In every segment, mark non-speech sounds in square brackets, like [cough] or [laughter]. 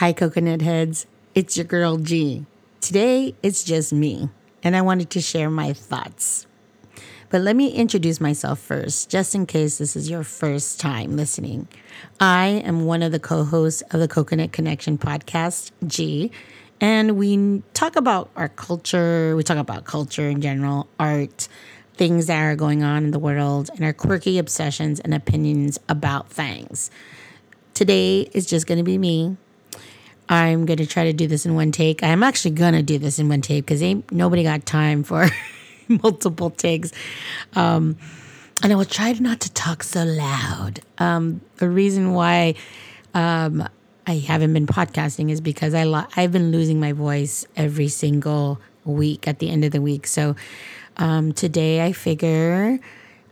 Hi, coconut heads. It's your girl G. Today, it's just me, and I wanted to share my thoughts. But let me introduce myself first, just in case this is your first time listening. I am one of the co hosts of the Coconut Connection podcast, G, and we talk about our culture, we talk about culture in general, art, things that are going on in the world, and our quirky obsessions and opinions about things. Today is just going to be me I'm going to try to do this in one take. I'm actually going to do this in one take because nobody got time for [laughs] multiple takes. Um, and I will try not to talk so loud. Um, the reason why um, I haven't been podcasting is because I lo- I've been losing my voice every single week at the end of the week. So um, today I figure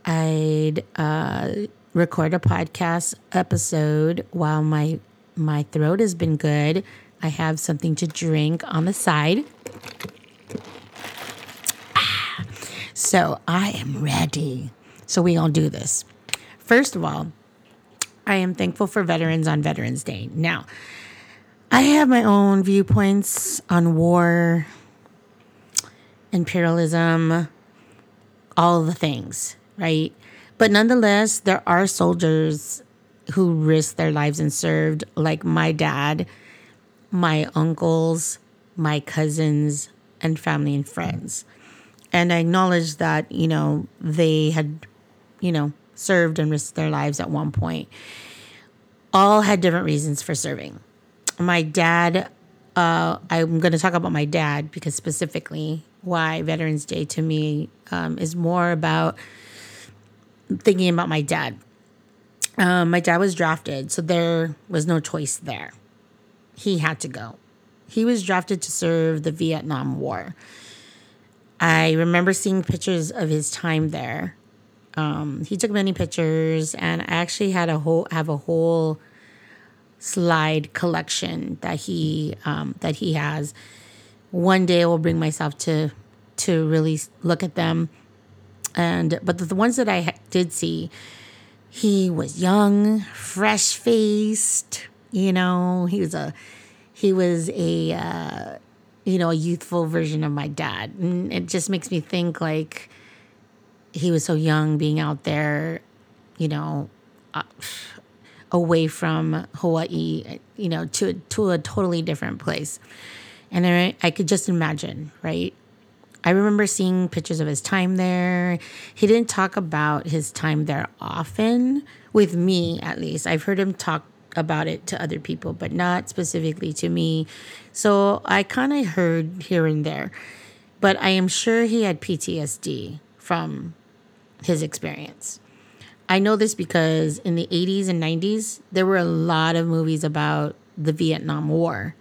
I'd uh, record a podcast episode while my my throat has been good. I have something to drink on the side. Ah, so I am ready. So we all do this. First of all, I am thankful for veterans on Veterans Day. Now, I have my own viewpoints on war, imperialism, all the things, right? But nonetheless, there are soldiers who risked their lives and served, like my dad, my uncles, my cousins, and family and friends. And I acknowledge that, you know, they had, you know, served and risked their lives at one point. All had different reasons for serving. My dad, uh, I'm going to talk about my dad because specifically why Veterans Day to me um, is more about thinking about my dad um, my dad was drafted, so there was no choice there. He had to go. He was drafted to serve the Vietnam War. I remember seeing pictures of his time there. Um, he took many pictures, and I actually had a whole have a whole slide collection that he um, that he has. One day I will bring myself to to really look at them, and but the, the ones that I did see, he was young, fresh faced, you know, he was a he was a uh, you know, a youthful version of my dad. And it just makes me think like he was so young being out there, you know, uh, away from Hawaii, you know, to to a totally different place. And I, I could just imagine, right? I remember seeing pictures of his time there. He didn't talk about his time there often, with me at least. I've heard him talk about it to other people, but not specifically to me. So I kind of heard here and there. But I am sure he had PTSD from his experience. I know this because in the 80s and 90s, there were a lot of movies about the Vietnam War.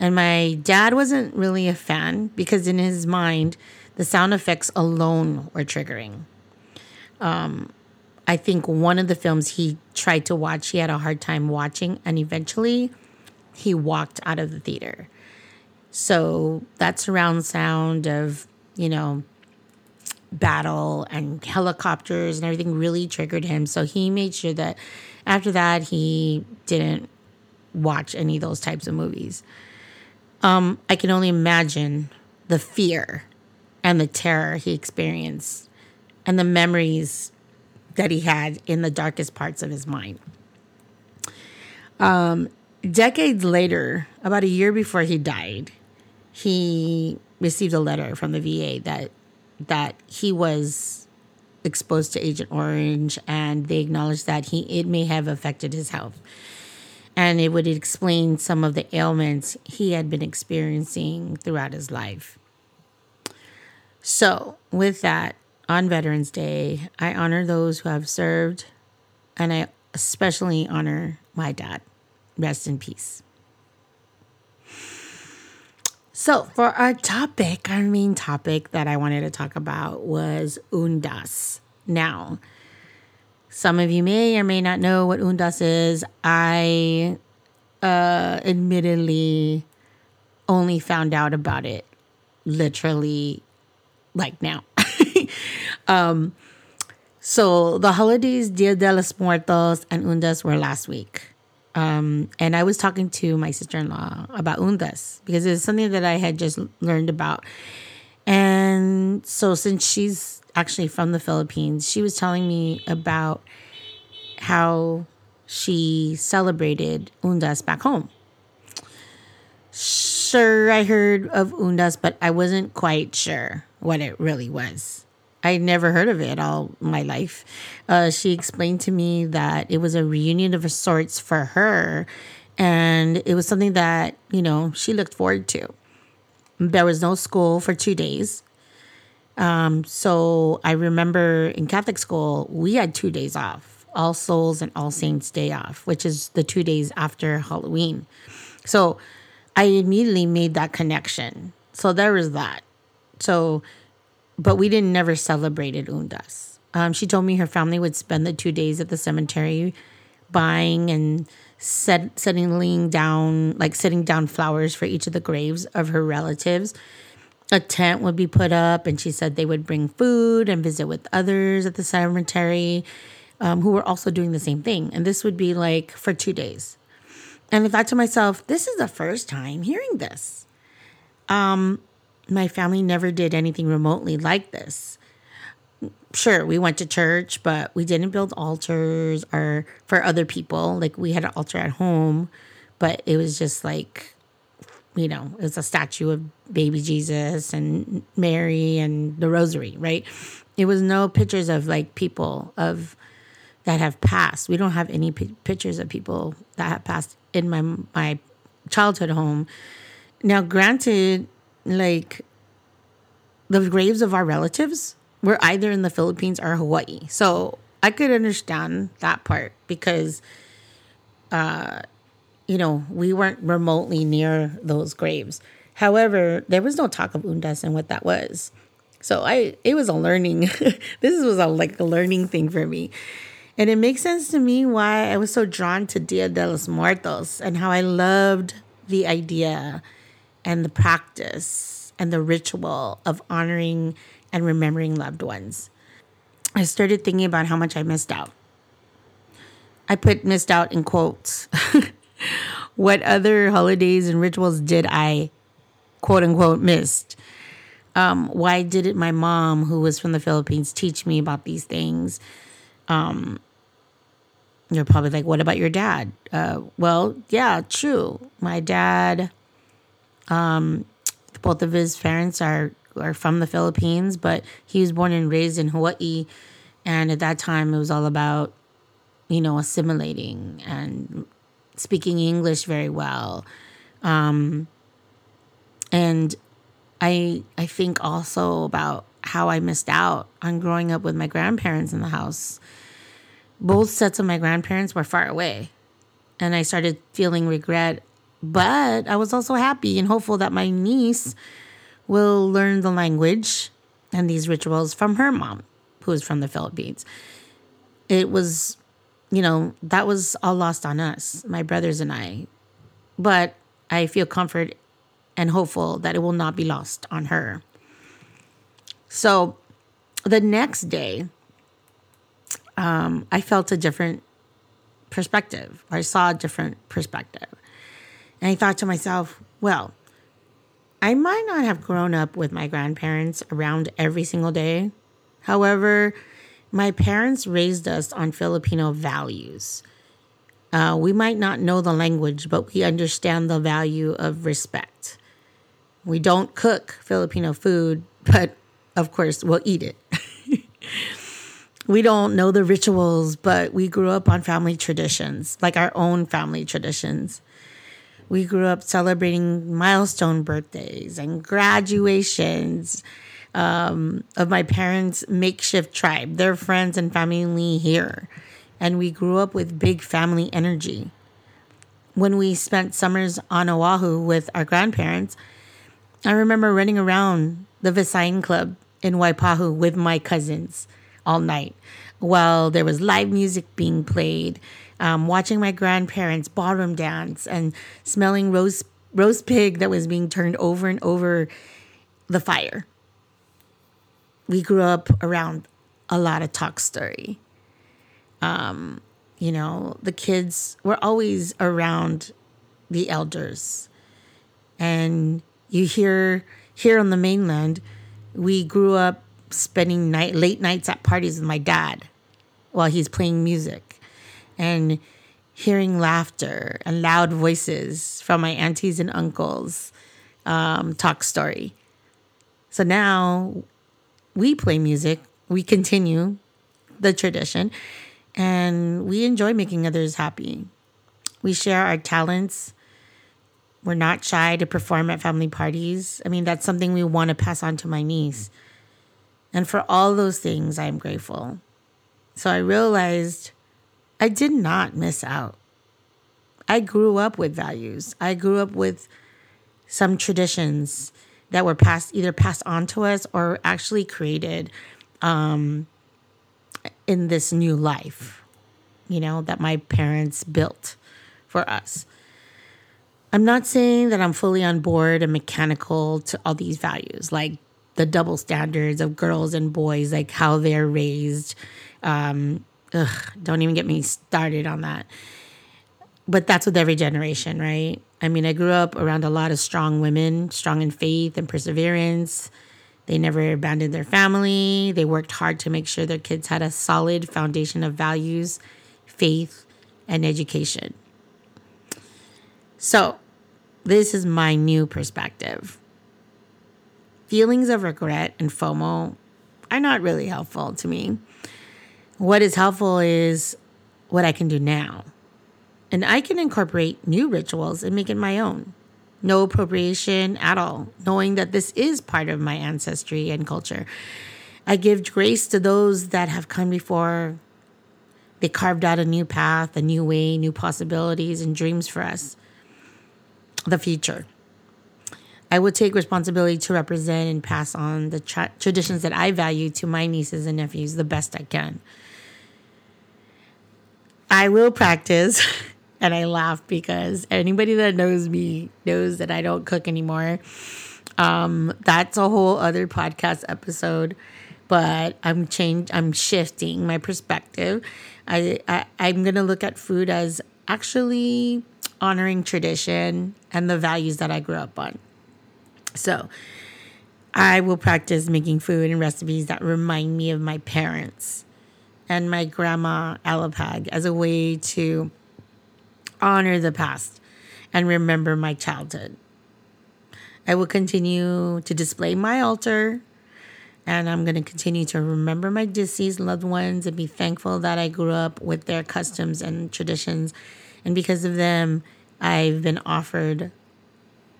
And my dad wasn't really a fan because, in his mind, the sound effects alone were triggering. Um, I think one of the films he tried to watch, he had a hard time watching, and eventually he walked out of the theater. So that surround sound of, you know, battle and helicopters and everything really triggered him. So he made sure that after that, he didn't watch any of those types of movies. Um, I can only imagine the fear and the terror he experienced and the memories that he had in the darkest parts of his mind. Um, decades later, about a year before he died, he received a letter from the VA that that he was exposed to Agent Orange, and they acknowledged that he it may have affected his health and it would explain some of the ailments he had been experiencing throughout his life. So, with that, on Veterans Day, I honor those who have served, and I especially honor my dad. Rest in peace. So, for our topic, our main topic that I wanted to talk about was Undas. Now, some of you may or may not know what Undas is. I uh, admittedly only found out about it literally like now. [laughs] um, so the holidays Dia de los Muertos and Undas were last week. Um, and I was talking to my sister in law about undas because it's something that I had just learned about. And so, since she's actually from the Philippines, she was telling me about how she celebrated undas back home. Sure, I heard of undas, but I wasn't quite sure what it really was. I'd never heard of it all my life. Uh, she explained to me that it was a reunion of sorts for her, and it was something that you know she looked forward to. There was no school for two days. Um, so I remember in Catholic school, we had two days off All Souls and All Saints Day off, which is the two days after Halloween. So I immediately made that connection. So there was that. So, but we didn't never celebrated Undas. Um, she told me her family would spend the two days at the cemetery buying and set, settling down, like setting down flowers for each of the graves of her relatives. A tent would be put up, and she said they would bring food and visit with others at the cemetery um, who were also doing the same thing. And this would be like for two days. And I thought to myself, this is the first time hearing this. Um, my family never did anything remotely like this. Sure, we went to church, but we didn't build altars or for other people. Like we had an altar at home, but it was just like, you know, it was a statue of baby Jesus and Mary and the rosary, right? It was no pictures of like people of that have passed. We don't have any p- pictures of people that have passed in my my childhood home. Now, granted, like the graves of our relatives were either in the Philippines or Hawaii, so I could understand that part because, uh, you know, we weren't remotely near those graves. However, there was no talk of undas and what that was. So I, it was a learning. [laughs] this was a like a learning thing for me. And it makes sense to me why I was so drawn to Dia de los Muertos and how I loved the idea and the practice and the ritual of honoring and remembering loved ones. I started thinking about how much I missed out. I put missed out in quotes. [laughs] what other holidays and rituals did I quote unquote missed? Um, why didn't my mom, who was from the Philippines, teach me about these things? Um, you're probably like, what about your dad? Uh, well, yeah, true. My dad, um, both of his parents are, are from the Philippines, but he was born and raised in Hawaii. And at that time, it was all about, you know, assimilating and speaking English very well. Um, and I, I think also about how I missed out on growing up with my grandparents in the house both sets of my grandparents were far away. And I started feeling regret. But I was also happy and hopeful that my niece will learn the language and these rituals from her mom, who is from the Philippines. It was, you know, that was all lost on us, my brothers and I. But I feel comfort and hopeful that it will not be lost on her. So the next day, um, I felt a different perspective. I saw a different perspective. And I thought to myself, well, I might not have grown up with my grandparents around every single day. However, my parents raised us on Filipino values. Uh, we might not know the language, but we understand the value of respect. We don't cook Filipino food, [laughs] but of course, we'll eat it. [laughs] we don't know the rituals, but we grew up on family traditions, like our own family traditions. We grew up celebrating milestone birthdays and graduations um, of my parents' makeshift tribe, their friends and family here. And we grew up with big family energy. When we spent summers on Oahu with our grandparents, I remember running around the Visayan Club in Waipahu with my cousins all night while there was live music being played, um, watching my grandparents ballroom dance, and smelling roast roast pig that was being turned over and over the fire. We grew up around a lot of talk story. Um, you know, the kids were always around the elders. And you hear here on the mainland, we grew up spending night late nights at parties with my dad while he's playing music and hearing laughter and loud voices from my aunties and uncles um, talk story. So now we play music, we continue the tradition, and we enjoy making others happy. We share our talents. We're not shy to perform at family parties. I mean, that's something we want to pass on to my niece. And for all those things, I am grateful. So I realized I did not miss out. I grew up with values. I grew up with some traditions that were passed either passed on to us or actually created um, in this new life, you know, that my parents built for us. I'm not saying that I'm fully on board and mechanical to all these values, like the double standards of girls and boys, like how they're raised. Um, ugh, don't even get me started on that. But that's with every generation, right? I mean, I grew up around a lot of strong women, strong in faith and perseverance. They never abandoned their family. They worked hard to make sure their kids had a solid foundation of values, faith, and education. So, this is my new perspective. Feelings of regret and FOMO are not really helpful to me. What is helpful is what I can do now. And I can incorporate new rituals and make it my own no appropriation at all, knowing that this is part of my ancestry and culture. I give grace to those that have come before. They carved out a new path, a new way, new possibilities, and dreams for us. The future. I will take responsibility to represent and pass on the tra- traditions that I value to my nieces and nephews the best I can. I will practice [laughs] and I laugh because anybody that knows me knows that I don't cook anymore. Um, that's a whole other podcast episode, but I'm change I'm shifting my perspective. I, I I'm gonna look at food as actually honoring tradition and the values that I grew up on. So I will practice making food and recipes that remind me of my parents and my grandma Alapag as a way to honor the past and remember my childhood. I will continue to display my altar and I'm going to continue to remember my deceased loved ones and be thankful that I grew up with their customs and traditions. And because of them, I've been offered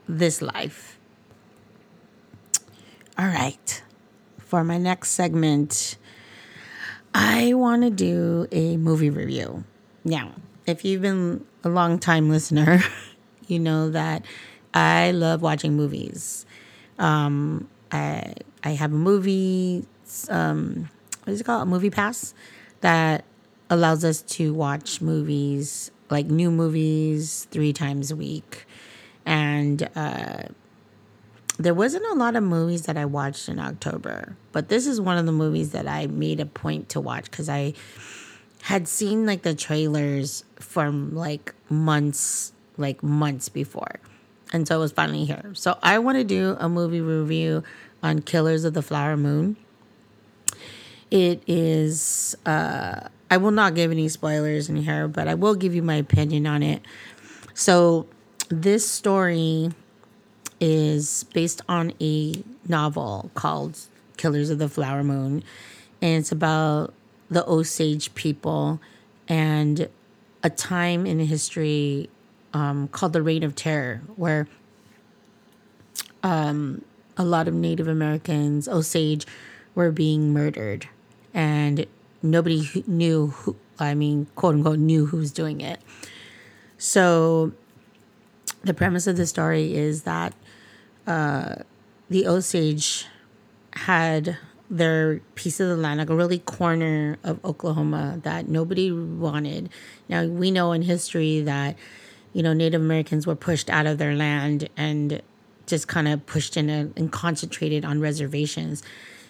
this life. All right. For my next segment, I want to do a movie review. Now, if you've been a long time listener, [laughs] you know that I love watching movies. Um, I I have a movie. Um, what is it called? A movie pass that allows us to watch movies like new movies three times a week, and uh, there wasn't a lot of movies that I watched in October, but this is one of the movies that I made a point to watch because I had seen like the trailers from like months, like months before. And so it was finally here. So I want to do a movie review on Killers of the Flower Moon. It is, uh, I will not give any spoilers in here, but I will give you my opinion on it. So this story is based on a novel called Killers of the Flower Moon. And it's about the Osage people and a time in history um, called the Reign of Terror, where um, a lot of Native Americans, Osage, were being murdered, and nobody knew who. I mean, quote unquote, knew who's doing it. So, the premise of the story is that uh, the Osage had their piece of the land, like a really corner of Oklahoma that nobody wanted. Now, we know in history that, you know, Native Americans were pushed out of their land and just kind of pushed in a, and concentrated on reservations.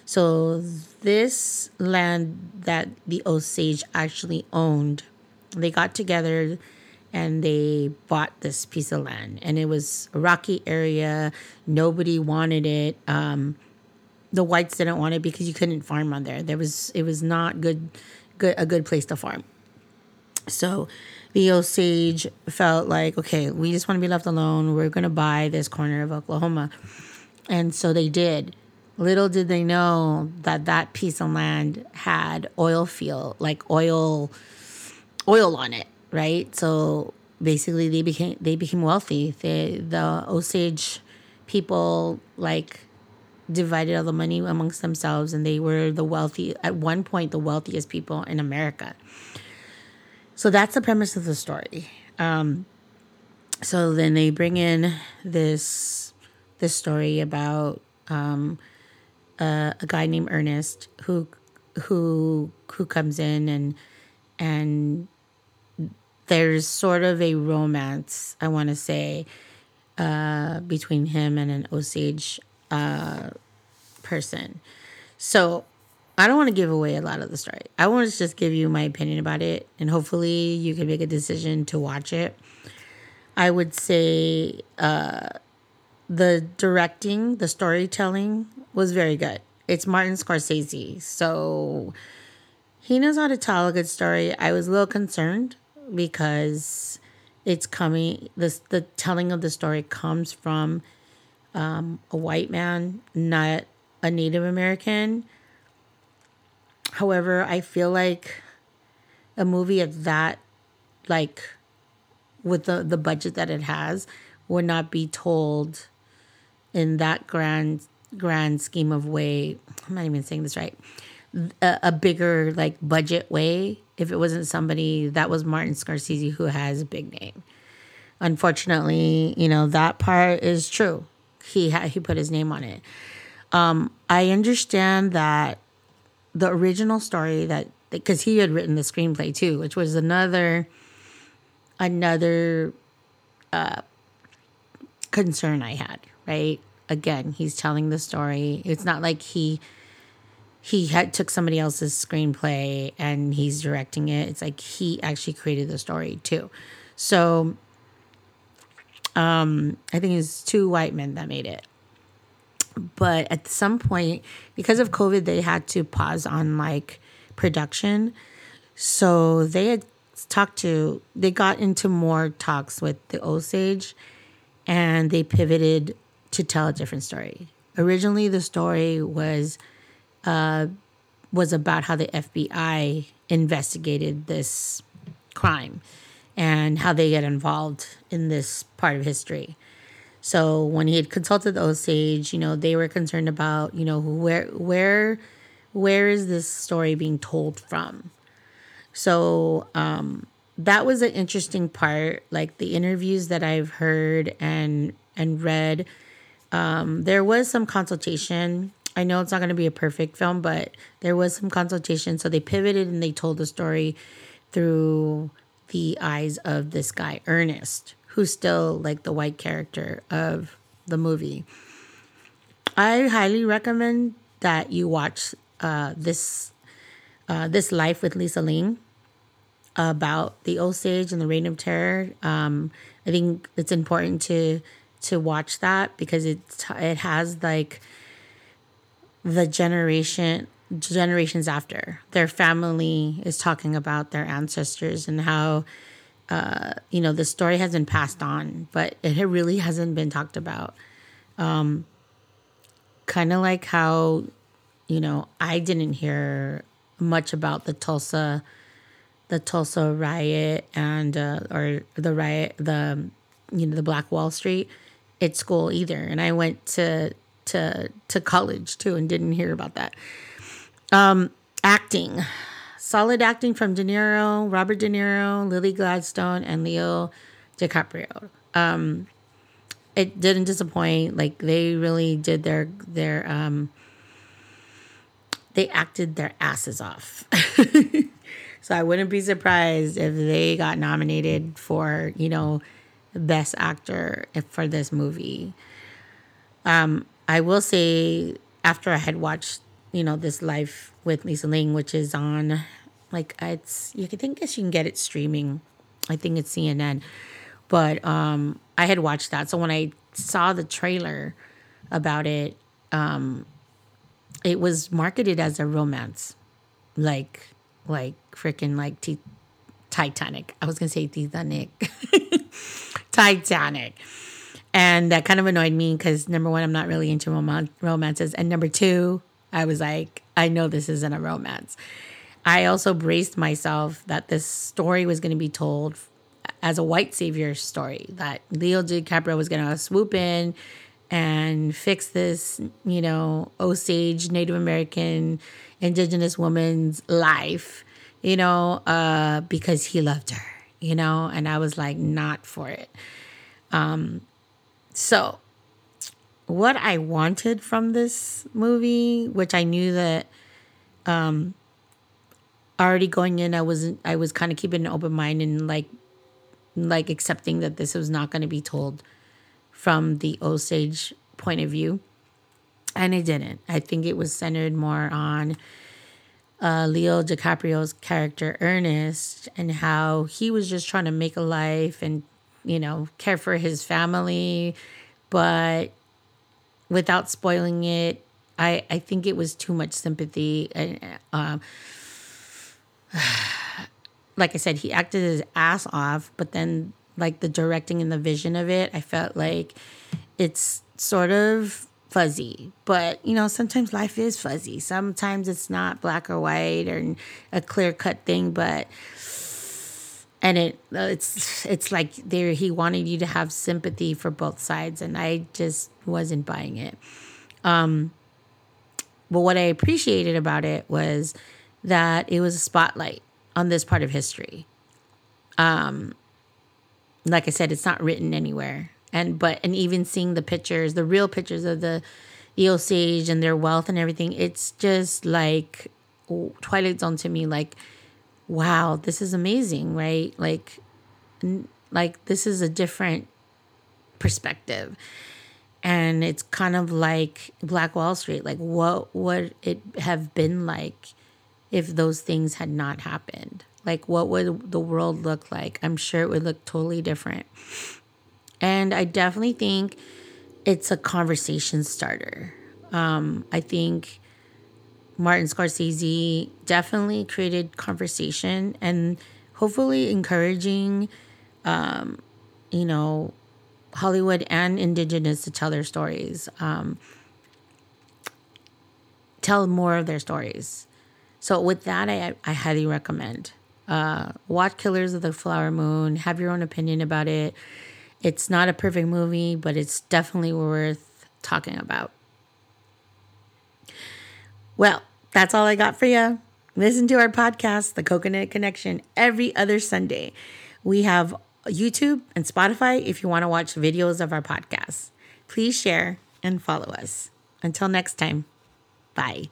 So, this land that the Osage actually owned they got together and they bought this piece of land and it was a rocky area nobody wanted it um, the whites didn't want it because you couldn't farm on there. There was it was not good good a good place to farm. So the osage felt like okay we just want to be left alone. We're to buy this corner of oklahoma. And so they did. Little did they know that that piece of land had oil field like oil oil on it right? So basically, they became they became wealthy. They, the Osage people like divided all the money amongst themselves, and they were the wealthy at one point the wealthiest people in America. So that's the premise of the story. Um, so then they bring in this this story about um, a, a guy named Ernest who who who comes in and and there's sort of a romance, I want to say, uh, between him and an Osage uh, person. So I don't want to give away a lot of the story. I want to just give you my opinion about it, and hopefully you can make a decision to watch it. I would say uh, the directing, the storytelling was very good. It's Martin Scorsese, so he knows how to tell a good story. I was a little concerned because it's coming this the telling of the story comes from um, a white man not a native american however i feel like a movie of that like with the the budget that it has would not be told in that grand grand scheme of way i'm not even saying this right a, a bigger like budget way if it wasn't somebody that was Martin Scorsese who has a big name. Unfortunately, you know, that part is true. He had he put his name on it. Um, I understand that the original story that because he had written the screenplay too, which was another another uh, concern I had. Right, again, he's telling the story. It's not like he he had took somebody else's screenplay and he's directing it. It's like he actually created the story too. So um I think it's two white men that made it. But at some point, because of COVID, they had to pause on like production. So they had talked to they got into more talks with the Osage and they pivoted to tell a different story. Originally the story was uh, was about how the FBI investigated this crime and how they get involved in this part of history. So when he had consulted the Osage, you know, they were concerned about, you know, where where where is this story being told from? So um, that was an interesting part. Like the interviews that I've heard and and read, um, there was some consultation I know it's not going to be a perfect film, but there was some consultation. So they pivoted and they told the story through the eyes of this guy, Ernest, who's still like the white character of the movie. I highly recommend that you watch uh, this uh, this life with Lisa Ling about the Osage and the Reign of Terror. Um, I think it's important to to watch that because it it has like the generation generations after. Their family is talking about their ancestors and how uh, you know the story has been passed on but it really hasn't been talked about. Um, kind of like how you know i didn't hear much about the tulsa the tulsa riot and uh, or the riot the you know the black wall street at school either. And i went to to to college too and didn't hear about that. Um, acting, solid acting from De Niro, Robert De Niro, Lily Gladstone, and Leo DiCaprio. Um, it didn't disappoint. Like they really did their their um, they acted their asses off. [laughs] so I wouldn't be surprised if they got nominated for you know best actor for this movie. Um, I will say after I had watched, you know, this life with Lisa Ling, which is on Like it's you can think guess you can get it streaming. I think it's CNN. But um I had watched that. So when I saw the trailer about it, um it was marketed as a romance. Like like freaking like t- Titanic. I was to say Titanic. [laughs] Titanic. And that kind of annoyed me because number one, I'm not really into rom- romances. And number two, I was like, I know this isn't a romance. I also braced myself that this story was going to be told as a white savior story, that Leo DiCaprio was going to swoop in and fix this, you know, Osage Native American indigenous woman's life, you know, uh, because he loved her, you know, and I was like, not for it. Um, so, what I wanted from this movie, which I knew that um, already going in, I wasn't. I was kind of keeping an open mind and like, like accepting that this was not going to be told from the Osage point of view, and it didn't. I think it was centered more on uh, Leo DiCaprio's character Ernest and how he was just trying to make a life and you know, care for his family, but without spoiling it, I, I think it was too much sympathy. Um, [sighs] like I said, he acted his ass off, but then like the directing and the vision of it, I felt like it's sort of fuzzy. But you know, sometimes life is fuzzy. Sometimes it's not black or white or a clear cut thing, but and it it's it's like there he wanted you to have sympathy for both sides and i just wasn't buying it. Um but what i appreciated about it was that it was a spotlight on this part of history. Um like i said it's not written anywhere. And but and even seeing the pictures the real pictures of the the osage and their wealth and everything it's just like twilight zone to me like wow, this is amazing, right? Like, like this is a different perspective. And it's kind of like Black Wall Street. Like, what would it have been like if those things had not happened? Like, what would the world look like? I'm sure it would look totally different. And I definitely think it's a conversation starter. Um, I think Martin Scorsese definitely created conversation and hopefully encouraging, um, you know, Hollywood and Indigenous to tell their stories, um, tell more of their stories. So with that, I I highly recommend. Uh, watch Killers of the Flower Moon. Have your own opinion about it. It's not a perfect movie, but it's definitely worth talking about. Well, that's all I got for you. Listen to our podcast, The Coconut Connection, every other Sunday. We have YouTube and Spotify if you want to watch videos of our podcast. Please share and follow us. Until next time, bye.